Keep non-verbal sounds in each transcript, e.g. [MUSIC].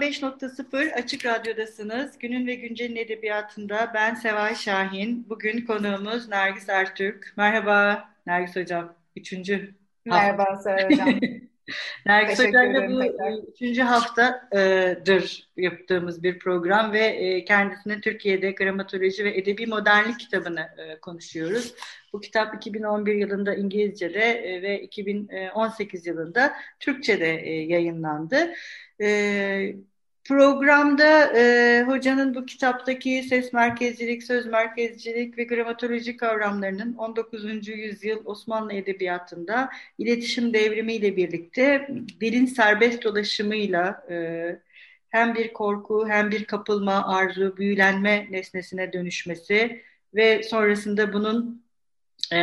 95.0 Açık Radyo'dasınız. Günün ve Güncel'in edebiyatında ben Seval Şahin. Bugün konuğumuz Nergis Ertürk. Merhaba Nergis Hocam. Üçüncü Merhaba Seval Hocam. [LAUGHS] Nergis Hoca'yla bu tekrar. üçüncü haftadır yaptığımız bir program ve e, kendisine Türkiye'de gramatoloji ve edebi modernlik kitabını e, konuşuyoruz. Bu kitap 2011 yılında İngilizce'de e, ve 2018 yılında Türkçe'de yayınlandı. Programda e, hocanın bu kitaptaki ses merkezcilik, söz merkezcilik ve gramatoloji kavramlarının 19. yüzyıl Osmanlı Edebiyatı'nda iletişim devrimiyle birlikte dilin serbest dolaşımıyla e, hem bir korku hem bir kapılma, arzu, büyülenme nesnesine dönüşmesi ve sonrasında bunun e,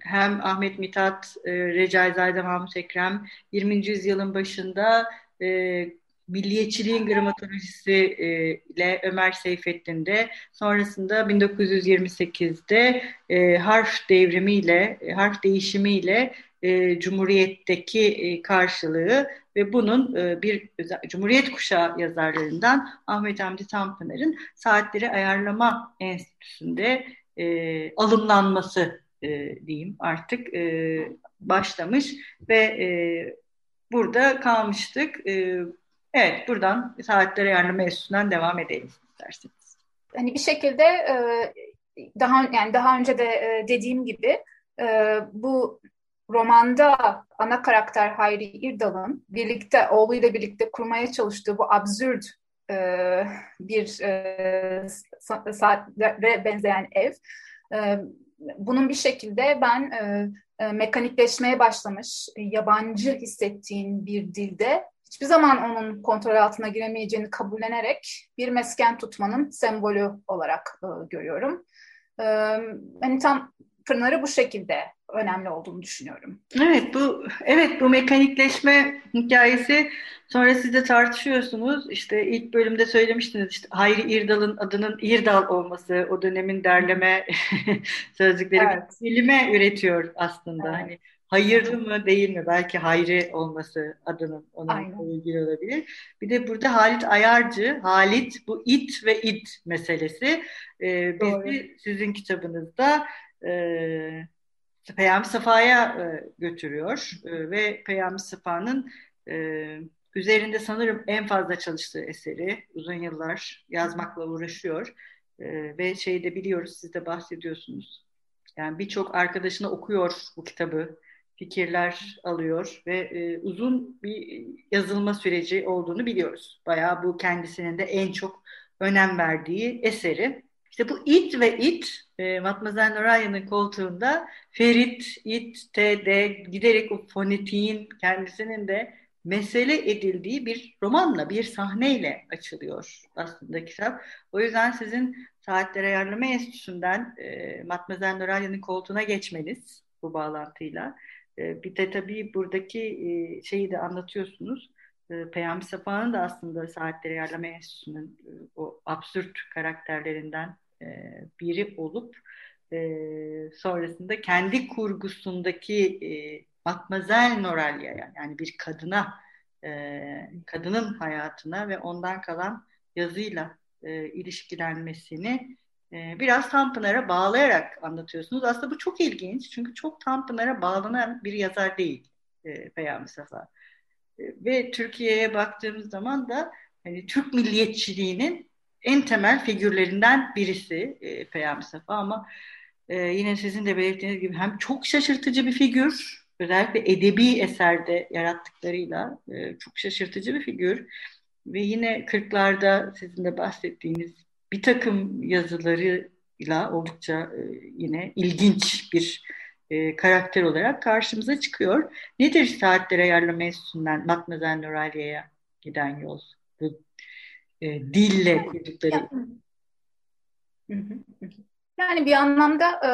hem Ahmet Mithat, e, Recaizade Mahmut Ekrem 20. yüzyılın başında e, milliyetçiliğin gramatolojisi e, ile Ömer Seyfettin'de sonrasında 1928'de e, harf devrimiyle, e, harf değişimiyle e, Cumhuriyet'teki e, karşılığı ve bunun e, bir Cumhuriyet kuşağı yazarlarından Ahmet Hamdi Tanpınar'ın Saatleri Ayarlama Enstitüsü'nde e, alımlanması e, diyeyim artık e, başlamış ve e, burada kalmıştık. E, Evet, buradan saatlere ayarlama enstitüsünden devam edelim isterseniz. Hani bir şekilde e, daha yani daha önce de e, dediğim gibi e, bu romanda ana karakter Hayri İrdal'ın birlikte oğluyla birlikte kurmaya çalıştığı bu absürt bir saatlere benzeyen ev bunun bir şekilde ben mekanikleşmeye başlamış, yabancı hissettiğin bir dilde hiçbir zaman onun kontrol altına giremeyeceğini kabullenerek bir mesken tutmanın sembolü olarak e, görüyorum. E, hani tam Pınar'ı bu şekilde önemli olduğunu düşünüyorum. Evet bu evet bu mekanikleşme hikayesi sonra siz de tartışıyorsunuz. İşte ilk bölümde söylemiştiniz işte Hayri İrdal'ın adının İrdal olması o dönemin derleme [LAUGHS] sözcükleri evet. bilime üretiyor aslında. Evet. Hani hayırlı mı değil mi? Belki hayri olması adının ona ilgili olabilir. Bir de burada Halit Ayarcı, Halit bu it ve it meselesi e, bizi sizin kitabınızda e, Peyami Safa'ya e, götürüyor e, ve Peyami Safa'nın e, üzerinde sanırım en fazla çalıştığı eseri uzun yıllar yazmakla uğraşıyor e, ve şeyi de biliyoruz siz de bahsediyorsunuz. Yani birçok arkadaşına okuyor bu kitabı fikirler alıyor ve e, uzun bir yazılma süreci olduğunu biliyoruz. Bayağı bu kendisinin de en çok önem verdiği eseri. İşte bu it ve it, e, Matmazel Noraya'nın koltuğunda Ferit, it, t, d giderek o fonetiğin kendisinin de mesele edildiği bir romanla, bir sahneyle açılıyor aslında kitap. O yüzden sizin Saatler Ayarlama Enstitüsü'nden e, Matmazel Noraya'nın koltuğuna geçmeniz bu bağlantıyla bir de tabii buradaki e, şeyi de anlatıyorsunuz. E, Peyami Safa'nın da aslında Saatleri Ayarlama Enstitüsü'nün e, o absürt karakterlerinden biri olup sonrasında kendi kurgusundaki Matmazel Noralya'ya yani bir kadına kadının hayatına ve ondan kalan yazıyla ilişkilenmesini ee, biraz Tanpınar'a bağlayarak anlatıyorsunuz. Aslında bu çok ilginç çünkü çok Tanpınar'a bağlanan bir yazar değil e, Peyami Safa. E, ve Türkiye'ye baktığımız zaman da hani Türk milliyetçiliğinin en temel figürlerinden birisi e, Peyami Safa ama e, yine sizin de belirttiğiniz gibi hem çok şaşırtıcı bir figür özellikle edebi eserde yarattıklarıyla e, çok şaşırtıcı bir figür ve yine 40'larda sizin de bahsettiğiniz bir takım yazıları ile oldukça e, yine ilginç bir e, karakter olarak karşımıza çıkıyor. Nedir saatler ayarlama enstitüsünden Matmazel Nuraliye'ye giden yol? Bu e, dille kurdukları. Yani bir anlamda e,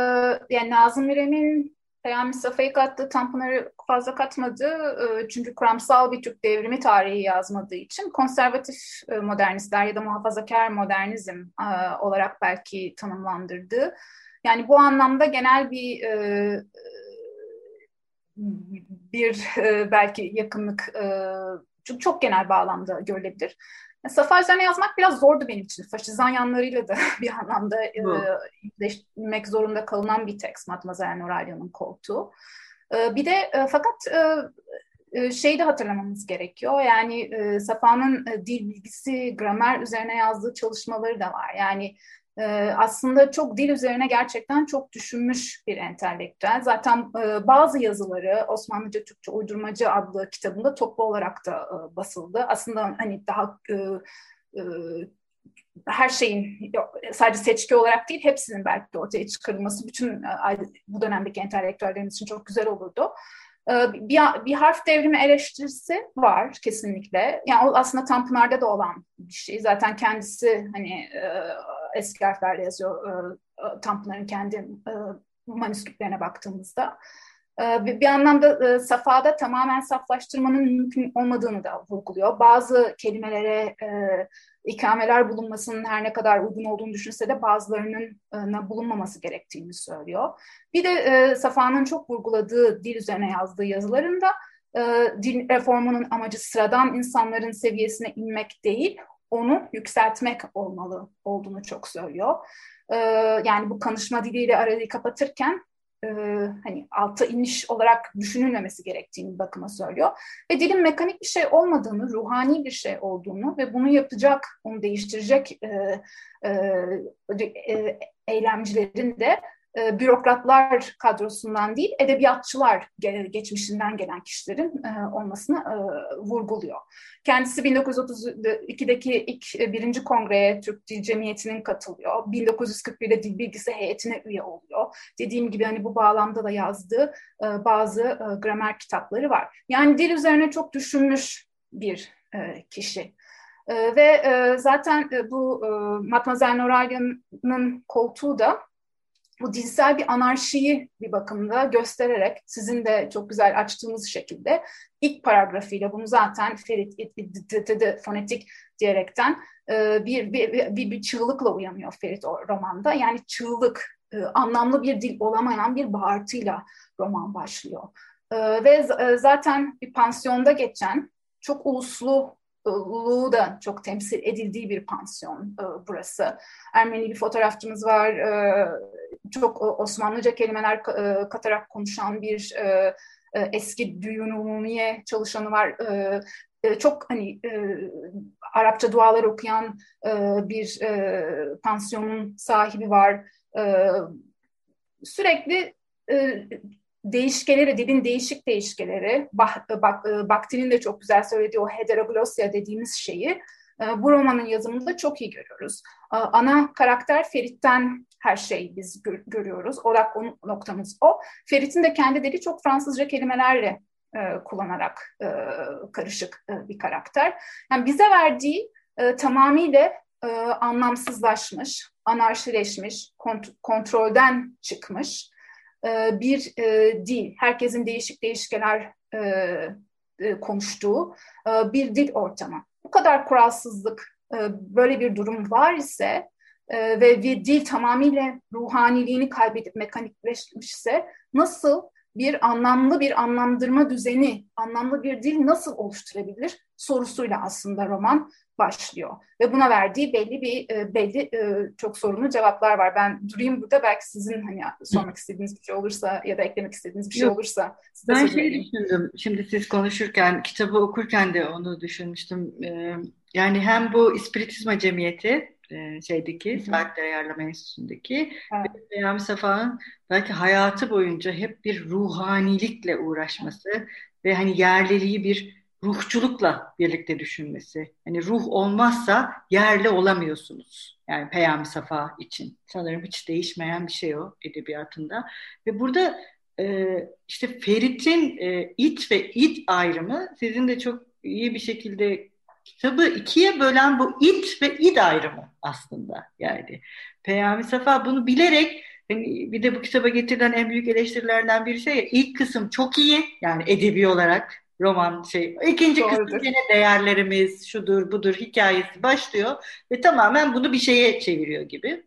yani Nazım İrem'in Peyami Safa'yı kattığı Tanpınar'ı fazla katmadı. E, çünkü kuramsal bir Türk devrimi tarihi yazmadığı için konservatif e, modernistler ya da muhafazakar modernizm e, olarak belki tanımlandırdı. Yani bu anlamda genel bir bir belki yakınlık çünkü çok genel bağlamda görülebilir. Safa üzerine yazmak biraz zordu benim için. Faşizan yanlarıyla da [LAUGHS] bir anlamda yüzleşmek zorunda kalınan bir tekst Matmazel Noralya'nın koltuğu. E, bir de e, fakat e, şeyi de hatırlamamız gerekiyor. Yani Safa'nın dil bilgisi, gramer üzerine yazdığı çalışmaları da var. Yani e, aslında çok dil üzerine gerçekten çok düşünmüş bir entelektüel. Zaten e, bazı yazıları Osmanlıca Türkçe Uydurmacı adlı kitabında toplu olarak da e, basıldı. Aslında hani daha e, e, her şeyin sadece seçki olarak değil hepsinin belki de ortaya çıkarılması bütün e, bu dönemdeki entelektüellerimiz için çok güzel olurdu. E, bir, bir harf devrimi eleştirisi var kesinlikle. Yani o aslında Tanpınar'da da olan bir şey. Zaten kendisi hani e, eski harflerle yazıyor e, e, Tanpınar'ın kendi e, manüskriptlerine baktığımızda. E, bir, bir anlamda e, safhada tamamen saflaştırmanın mümkün olmadığını da vurguluyor. Bazı kelimelere e, ikameler bulunmasının her ne kadar uygun olduğunu düşünse de bazılarının e, bulunmaması gerektiğini söylüyor. Bir de e, Safa'nın çok vurguladığı dil üzerine yazdığı yazılarında e, din reformunun amacı sıradan insanların seviyesine inmek değil, onu yükseltmek olmalı olduğunu çok söylüyor. Ee, yani bu konuşma diliyle arayı kapatırken e, hani alta iniş olarak düşünülmemesi gerektiğini bakıma söylüyor. Ve dilin mekanik bir şey olmadığını, ruhani bir şey olduğunu ve bunu yapacak, onu değiştirecek e, e, eylemcilerin de e, bürokratlar kadrosundan değil, edebiyatçılar geçmişinden gelen kişilerin e, olmasını e, vurguluyor. Kendisi 1932'deki ilk e, birinci kongreye Türk Dil Cemiyeti'nin katılıyor. 1941'de Dil Bilgisi Heyeti'ne üye oluyor. Dediğim gibi hani bu bağlamda da yazdığı bazı gramer kitapları var. Yani dil üzerine çok düşünmüş bir kişi. Ve zaten bu e, Matmazel Noralya'nın koltuğu da bu dinsel bir anarşiyi bir bakımda göstererek sizin de çok güzel açtığınız şekilde ilk paragrafıyla bunu zaten Ferit fonetik diyerekten e, bir, bir, bir, bir çığlıkla uyanıyor Ferit o romanda. Yani çığlık, e, anlamlı bir dil olamayan bir bağırtıyla roman başlıyor. E, ve zaten bir pansiyonda geçen çok uluslu Luğu da çok temsil edildiği bir pansiyon e, burası. Ermeni bir fotoğrafçımız var. E, çok Osmanlıca kelimeler e, katarak konuşan bir e, e, eski düğün çalışanı var. E, e, çok hani e, Arapça dualar okuyan e, bir e, pansiyonun sahibi var. E, sürekli e, değişkeleri, dilin değişik değişkeleri, bak, bak, e, Bakti'nin de çok güzel söylediği o heteroglosya dediğimiz şeyi e, bu romanın yazımında çok iyi görüyoruz. E, ana karakter Ferit'ten her şeyi biz gör, görüyoruz. Odak noktamız o. Ferit'in de kendi dili çok Fransızca kelimelerle kullanarak karışık bir karakter. Yani bize verdiği tamamıyla anlamsızlaşmış, anarşileşmiş, kont- kontrolden çıkmış e, bir e, dil, herkesin değişik değişkeler e, konuştuğu bir dil ortamı. Bu kadar kuralsızlık, böyle bir durum var ise e, ve dil tamamıyla ruhaniliğini kaybedip mekanikleşmişse nasıl bir anlamlı bir anlamdırma düzeni, anlamlı bir dil nasıl oluşturabilir sorusuyla aslında roman başlıyor. Ve buna verdiği belli bir e, belli e, çok sorunlu cevaplar var. Ben durayım burada belki sizin hani sormak istediğiniz bir şey olursa ya da eklemek istediğiniz bir şey Yok. olursa Ben şey düşündüm. Şimdi siz konuşurken, kitabı okurken de onu düşünmüştüm. Yani hem bu İspiritizma Cemiyeti şeydeki, Saatler Ayarlama Enstitüsü'ndeki evet. ve Peyami Safa'nın belki hayatı boyunca hep bir ruhanilikle uğraşması ve hani yerliliği bir ruhçulukla birlikte düşünmesi. Hani ruh olmazsa yerli olamıyorsunuz. Yani Peyami Safa için. Sanırım hiç değişmeyen bir şey o edebiyatında. Ve burada e, işte Ferit'in e, it ve id ayrımı sizin de çok iyi bir şekilde kitabı ikiye bölen bu it ve id ayrımı aslında. Yani Peyami Safa bunu bilerek hani bir de bu kitaba getirilen en büyük eleştirilerden bir şey ya, ilk kısım çok iyi yani edebi olarak roman şey. İkinci Doğrudur. kısım yine değerlerimiz şudur budur hikayesi başlıyor ve tamamen bunu bir şeye çeviriyor gibi.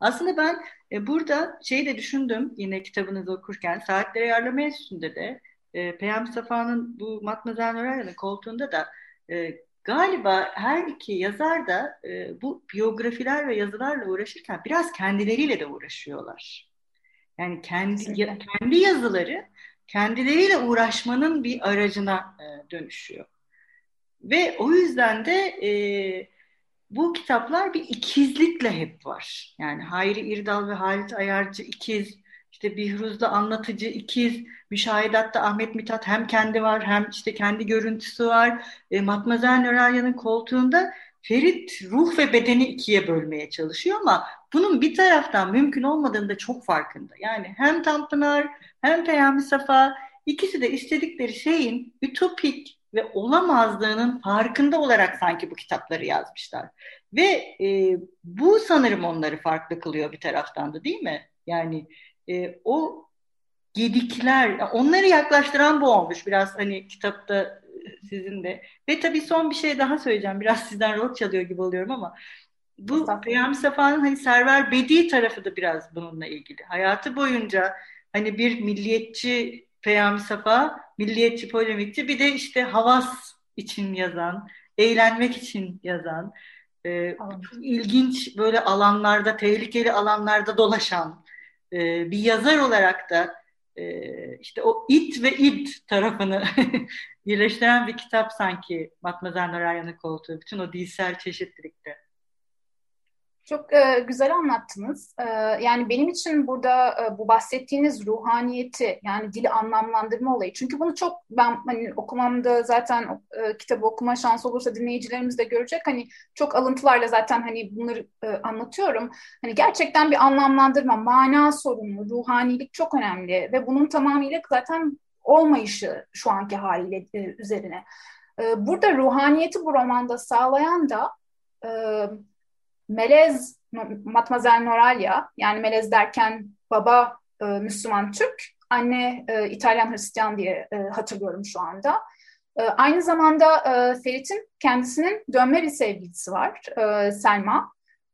Aslında ben e, burada şeyi de düşündüm yine kitabınızı okurken Saatleri Ayarlama Enstitüsü'nde de e, Peyami Safa'nın bu Matmazel Noralya'nın koltuğunda da e, galiba her iki yazar da e, bu biyografiler ve yazılarla uğraşırken biraz kendileriyle de uğraşıyorlar. Yani kendi ya, kendi yazıları kendileriyle uğraşmanın bir aracına e, dönüşüyor. Ve o yüzden de e, bu kitaplar bir ikizlikle hep var. Yani Hayri İrdal ve Halit Ayarcı ikiz, işte Bihruz'da anlatıcı ikiz, Müşahidat'ta Ahmet Mithat hem kendi var hem işte kendi görüntüsü var. E, Matmazel Nöralya'nın koltuğunda Ferit ruh ve bedeni ikiye bölmeye çalışıyor ama bunun bir taraftan mümkün olmadığını da çok farkında. Yani hem Tanpınar hem Peyami Safa ikisi de istedikleri şeyin ütopik ve olamazlığının farkında olarak sanki bu kitapları yazmışlar. Ve e, bu sanırım onları farklı kılıyor bir taraftan da değil mi? Yani e, o gedikler, onları yaklaştıran bu olmuş. Biraz hani kitapta sizin de. Ve tabii son bir şey daha söyleyeceğim. Biraz [LAUGHS] sizden rol çalıyor gibi oluyorum ama bu Peyami Safa'nın hani Server Bedi tarafı da biraz bununla ilgili. Hayatı boyunca hani bir milliyetçi Peyami Safa, milliyetçi polemikçi bir de işte havas için yazan, eğlenmek için yazan, e, ilginç böyle alanlarda, tehlikeli alanlarda dolaşan e, bir yazar olarak da e, işte o it ve id tarafını [LAUGHS] birleştiren bir kitap sanki Matmazel Norayan'ın koltuğu. Bütün o dilsel çeşitlilikte. Çok e, güzel anlattınız. E, yani benim için burada e, bu bahsettiğiniz ruhaniyeti yani dili anlamlandırma olayı. Çünkü bunu çok ben hani okumamda zaten e, kitabı okuma şansı olursa dinleyicilerimiz de görecek. Hani çok alıntılarla zaten hani bunları e, anlatıyorum. Hani gerçekten bir anlamlandırma, mana sorunu, ruhanilik çok önemli ve bunun tamamıyla zaten olmayışı şu anki haliyle e, üzerine. E, burada ruhaniyeti bu romanda sağlayan da e, Melez Matmazel Noralya yani Melez derken baba e, Müslüman Türk, anne e, İtalyan Hristiyan diye e, hatırlıyorum şu anda. E, aynı zamanda e, Ferit'in kendisinin dönme bir sevgilisi var e, Selma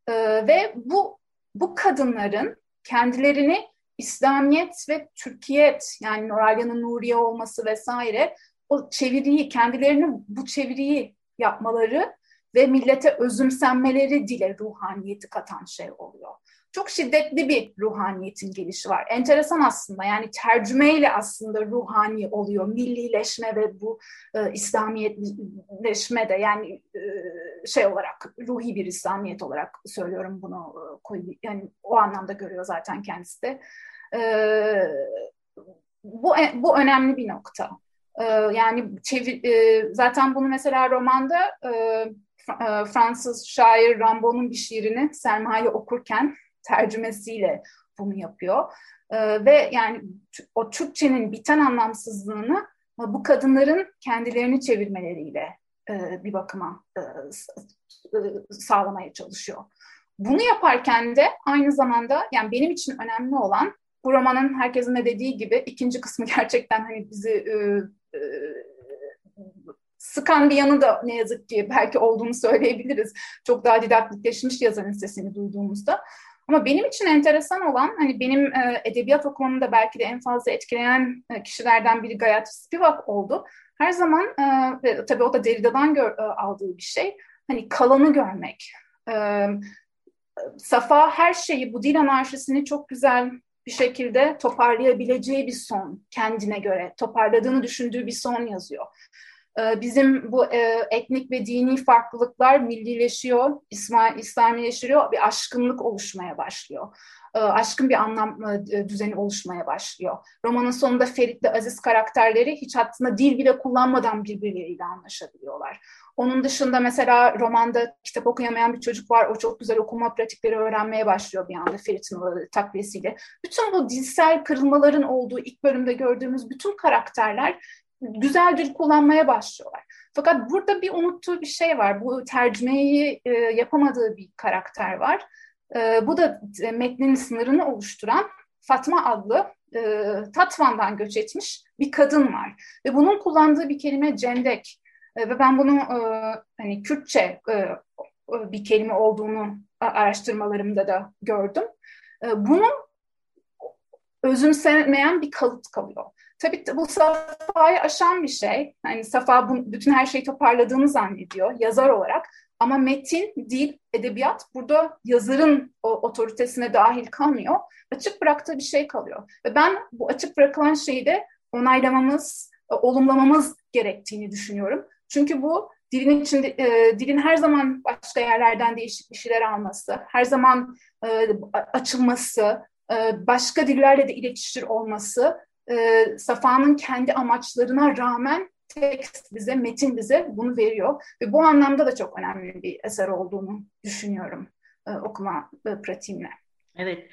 e, ve bu bu kadınların kendilerini İslamiyet ve Türkiyet yani Noralya'nın Nuriye olması vesaire o çeviriyi kendilerini bu çeviriyi yapmaları ve millete özümsenmeleri dile ruhaniyeti katan şey oluyor. Çok şiddetli bir ruhaniyetin gelişi var. Enteresan aslında yani tercümeyle aslında ruhani oluyor. Millileşme ve bu e, İslamiyetleşme de yani e, şey olarak ruhi bir İslamiyet olarak söylüyorum bunu e, yani o anlamda görüyor zaten kendisi de. E, bu, bu önemli bir nokta. E, yani çevir, e, zaten bunu mesela romanda e, e, Fransız şair Rimbaud'un bir şiirini Selma'yı okurken tercümesiyle bunu yapıyor. E, ve yani o Türkçenin biten anlamsızlığını e, bu kadınların kendilerini çevirmeleriyle bir bakıma sağlamaya çalışıyor. Bunu yaparken de aynı zamanda yani benim için önemli olan bu romanın herkesin de dediği gibi ikinci kısmı [LAUGHS] gerçekten hani bizi sıkan bir yanı da ne yazık ki belki olduğunu söyleyebiliriz. Çok daha didaktikleşmiş yazarın sesini duyduğumuzda. Ama benim için enteresan olan hani benim e, edebiyat okumamı da belki de en fazla etkileyen e, kişilerden biri Gayat Spivak oldu. Her zaman e, tabii o da Derrida'dan e, aldığı bir şey. Hani kalanı görmek. E, Safa her şeyi bu dil anarşisini çok güzel bir şekilde toparlayabileceği bir son kendine göre toparladığını düşündüğü bir son yazıyor. Ee, bizim bu e, etnik ve dini farklılıklar millileşiyor, İslamileşiyor, bir aşkınlık oluşmaya başlıyor. e, aşkın bir anlam e, düzeni oluşmaya başlıyor. Romanın sonunda Ferit ve Aziz karakterleri hiç aslında dil bile kullanmadan birbirleriyle anlaşabiliyorlar. Onun dışında mesela romanda kitap okuyamayan bir çocuk var. O çok güzel okuma pratikleri öğrenmeye başlıyor bir anda Ferit'in takviyesiyle. Bütün bu dilsel kırılmaların olduğu ilk bölümde gördüğümüz bütün karakterler güzel dil kullanmaya başlıyorlar. Fakat burada bir unuttuğu bir şey var. Bu tercümeyi e, yapamadığı bir karakter var. E, bu da e, metnin sınırını oluşturan Fatma adlı e, Tatvan'dan göç etmiş bir kadın var. Ve bunun kullandığı bir kelime cendek. E, ve ben bunu e, hani Kürtçe e, bir kelime olduğunu araştırmalarımda da gördüm. E, bunu özümsemeyen bir kalıt kalıyor. Tabii bu Safa'yı aşan bir şey. Yani Safa bütün her şeyi toparladığını zannediyor yazar olarak. Ama metin, dil, edebiyat burada yazarın o otoritesine dahil kalmıyor. Açık bıraktığı bir şey kalıyor. Ve ben bu açık bırakılan şeyi de onaylamamız, e, olumlamamız gerektiğini düşünüyorum. Çünkü bu dilin içinde e, dilin her zaman başka yerlerden değişik bir şeyler alması, her zaman e, açılması, e, başka dillerle de iletişir olması e, Safa'nın kendi amaçlarına rağmen tekst bize, metin bize bunu veriyor. Ve bu anlamda da çok önemli bir eser olduğunu düşünüyorum e, okuma e, pratiğimle. Evet.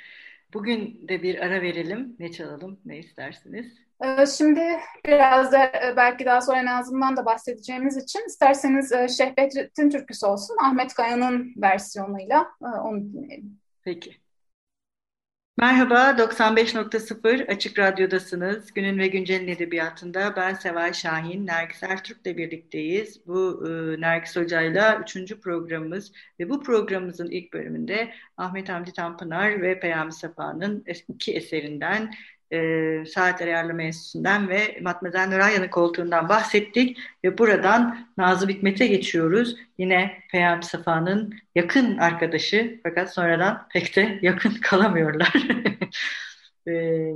Bugün de bir ara verelim. Ne çalalım, ne istersiniz? E, şimdi biraz da e, belki daha sonra Nazım'dan da bahsedeceğimiz için isterseniz e, Şehbettin türküsü olsun. Ahmet Kaya'nın versiyonuyla onu dinleyelim. Peki. Merhaba, 95.0 Açık Radyo'dasınız. Günün ve Güncel'in edebiyatında ben Seval Şahin, Nergis Ertürk'le birlikteyiz. Bu e, Nergis Hoca'yla üçüncü programımız ve bu programımızın ilk bölümünde Ahmet Hamdi Tanpınar ve Peyami Safa'nın iki eserinden e, Saatler Ayarlama Enstitüsü'nden ve Matmazel Nurayan'ın koltuğundan bahsettik ve buradan Nazım Hikmet'e geçiyoruz. Yine Peyami Safa'nın yakın arkadaşı fakat sonradan pek de yakın [LAUGHS] kalamıyorlar. [LAUGHS] e,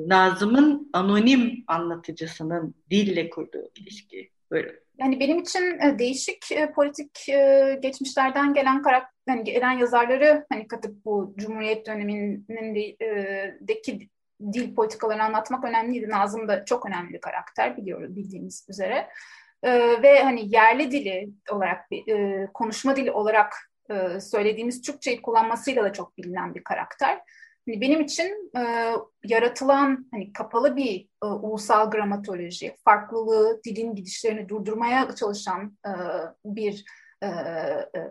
Nazım'ın anonim anlatıcısının dille kurduğu ilişki. Buyurun. Yani benim için e, değişik e, politik e, geçmişlerden gelen karakter, yani gelen yazarları hani katıp bu Cumhuriyet dönemindeki dil politikalarını anlatmak önemliydi. Nazım da çok önemli bir karakter biliyoruz bildiğimiz üzere. E, ve hani yerli dili olarak, e, konuşma dili olarak e, söylediğimiz Türkçeyi kullanmasıyla da çok bilinen bir karakter. Hani benim için e, yaratılan hani kapalı bir e, ulusal gramatoloji, farklılığı, dilin gidişlerini durdurmaya çalışan e, bir e, e,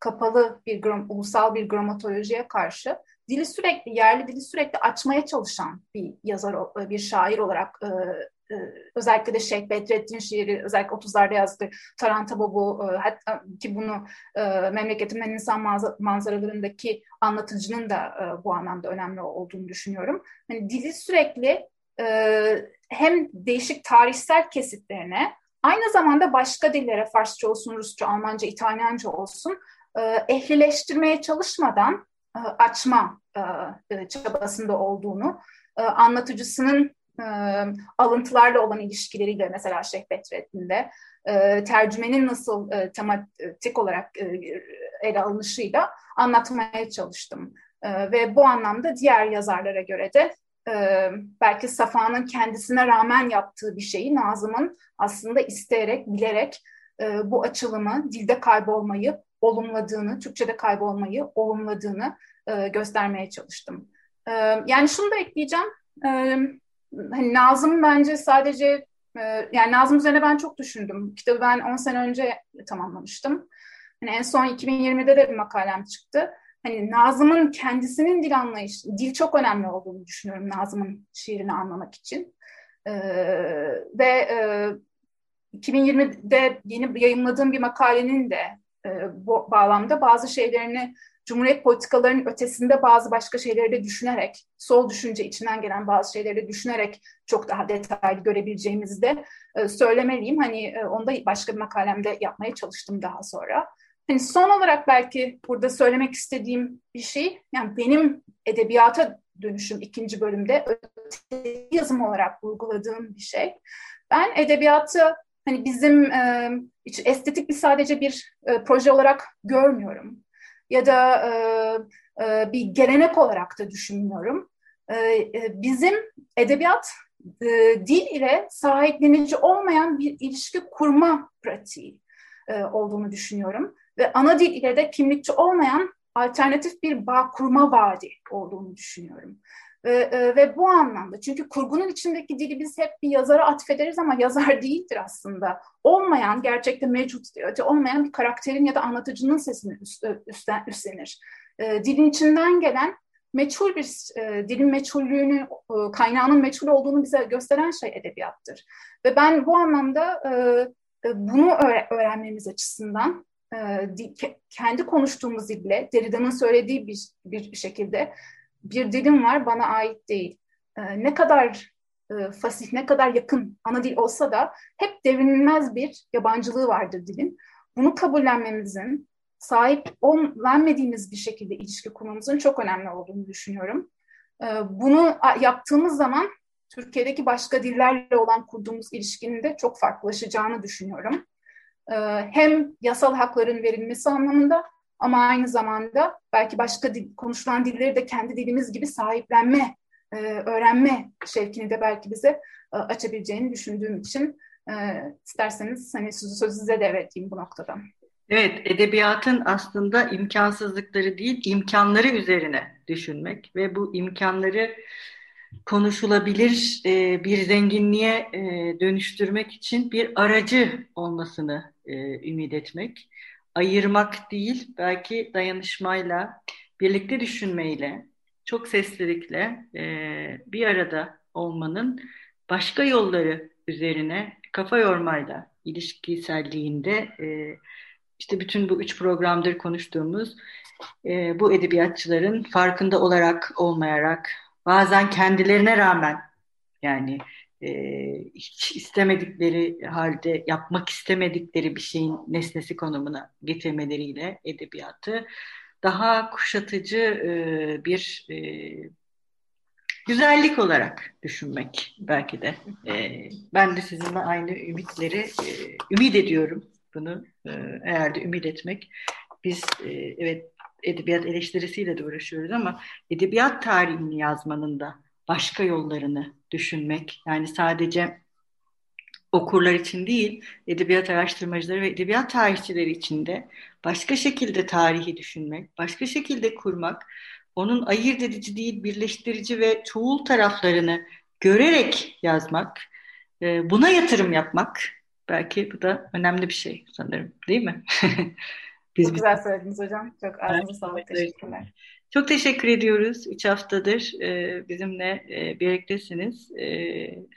kapalı bir ulusal bir gramatolojiye karşı dili sürekli, yerli dili sürekli açmaya çalışan bir yazar, bir şair olarak e, e, özellikle de Şeyh Bedrettin şiiri, özellikle 30'larda yazdığı Taranta Bobu, e, hatta ki bunu e, memleketimin insan manzaralarındaki anlatıcının da e, bu anlamda önemli olduğunu düşünüyorum. Hani dili sürekli e, hem değişik tarihsel kesitlerine, aynı zamanda başka dillere, Farsça olsun, Rusça, Almanca, İtalyanca olsun, e, ehlileştirmeye çalışmadan e, açma e, e, çabasında olduğunu, anlatıcısının alıntılarla olan ilişkileriyle mesela Şeyh Bedrettin'de tercümenin nasıl tematik olarak ele alınışıyla anlatmaya çalıştım. Ve bu anlamda diğer yazarlara göre de belki Safa'nın kendisine rağmen yaptığı bir şeyi Nazım'ın aslında isteyerek, bilerek bu açılımı, dilde kaybolmayı olumladığını, Türkçe'de kaybolmayı olumladığını e, göstermeye çalıştım. E, yani şunu da ekleyeceğim. E, hani Nazım bence sadece e, yani Nazım üzerine ben çok düşündüm. Kitabı ben 10 sene önce tamamlamıştım. Hani en son 2020'de de bir makalem çıktı. Hani Nazım'ın kendisinin dil anlayışı, dil çok önemli olduğunu düşünüyorum Nazım'ın şiirini anlamak için. Ee, ve e, 2020'de yeni yayınladığım bir makalenin de bu bağlamda bazı şeylerini Cumhuriyet politikalarının ötesinde bazı başka şeyleri de düşünerek, sol düşünce içinden gelen bazı şeyleri de düşünerek çok daha detaylı görebileceğimizi de e, söylemeliyim. Hani e, onu da başka bir makalemde yapmaya çalıştım daha sonra. Hani son olarak belki burada söylemek istediğim bir şey, yani benim edebiyata dönüşüm ikinci bölümde yazım olarak vurguladığım bir şey. Ben edebiyatı hani bizim e, estetik bir sadece bir e, proje olarak görmüyorum. ya da e, e, bir gelenek olarak da düşünmüyorum. E, e, bizim edebiyat e, dil ile sahiplenici olmayan bir ilişki kurma pratiği e, olduğunu düşünüyorum. Ve ana dil ile de kimlikçi olmayan alternatif bir bağ kurma vaadi olduğunu düşünüyorum. Ve, e, ve bu anlamda çünkü kurgunun içindeki dili biz hep bir yazara atfederiz ama yazar [LAUGHS] değildir aslında. Olmayan, gerçekte mevcut olmayan bir karakterin ya da anlatıcının sesini üst, üstten, üstlenir. E, dilin içinden gelen meçhul bir e, dilin meçhullüğünü, e, kaynağının meçhul olduğunu bize gösteren şey edebiyattır. Ve ben bu anlamda e, e bunu öğrenmemiz açısından e, kendi konuştuğumuz dille, Derrida'nın söylediği bir, bir şekilde bir dilim var bana ait değil. E, ne kadar e, fasih, ne kadar yakın ana dil olsa da hep devrilmez bir yabancılığı vardır dilin. Bunu kabullenmemizin, sahip olmamadığımız bir şekilde ilişki kurmamızın çok önemli olduğunu düşünüyorum. E, bunu yaptığımız zaman Türkiye'deki başka dillerle olan kurduğumuz ilişkinin de çok farklılaşacağını düşünüyorum. E, hem yasal hakların verilmesi anlamında ama aynı zamanda belki başka dil, konuşulan dilleri de kendi dilimiz gibi sahiplenme, e, öğrenme şevkini de belki bize e, açabileceğini düşündüğüm için e, isterseniz hani sözü, sözü size devredeyim bu noktada. Evet, edebiyatın aslında imkansızlıkları değil, imkanları üzerine düşünmek ve bu imkanları konuşulabilir e, bir zenginliğe e, dönüştürmek için bir aracı olmasını e, ümit etmek ayırmak değil, belki dayanışmayla, birlikte düşünmeyle, çok seslilikle e, bir arada olmanın başka yolları üzerine kafa yormayla ilişkiselliğinde e, işte bütün bu üç programdır konuştuğumuz e, bu edebiyatçıların farkında olarak olmayarak bazen kendilerine rağmen yani hiç istemedikleri halde yapmak istemedikleri bir şeyin nesnesi konumuna getirmeleriyle edebiyatı daha kuşatıcı e, bir e, güzellik olarak düşünmek belki de. E, ben de sizinle aynı ümitleri e, ümit ediyorum bunu. E, eğer de ümit etmek biz e, evet edebiyat eleştirisiyle de uğraşıyoruz ama edebiyat tarihini yazmanın da başka yollarını düşünmek. Yani sadece okurlar için değil, edebiyat araştırmacıları ve edebiyat tarihçileri için de başka şekilde tarihi düşünmek, başka şekilde kurmak, onun ayırt edici değil, birleştirici ve çoğul taraflarını görerek yazmak, e, buna yatırım yapmak belki bu da önemli bir şey sanırım değil mi? [LAUGHS] Biz Çok güzel söylediniz hocam. Çok ağzınıza sağlık. Teşekkürler. Çok teşekkür ediyoruz. Üç haftadır e, bizimle e, birliktesiniz. E,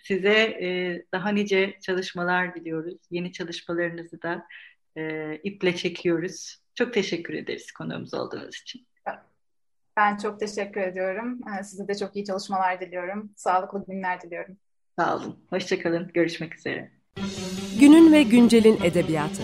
size e, daha nice çalışmalar diliyoruz. Yeni çalışmalarınızı da e, iple çekiyoruz. Çok teşekkür ederiz konuğumuz olduğunuz için. Ben çok teşekkür ediyorum. E, size de çok iyi çalışmalar diliyorum. Sağlıklı günler diliyorum. Sağ olun. Hoşçakalın. Görüşmek üzere. Günün ve güncelin edebiyatı.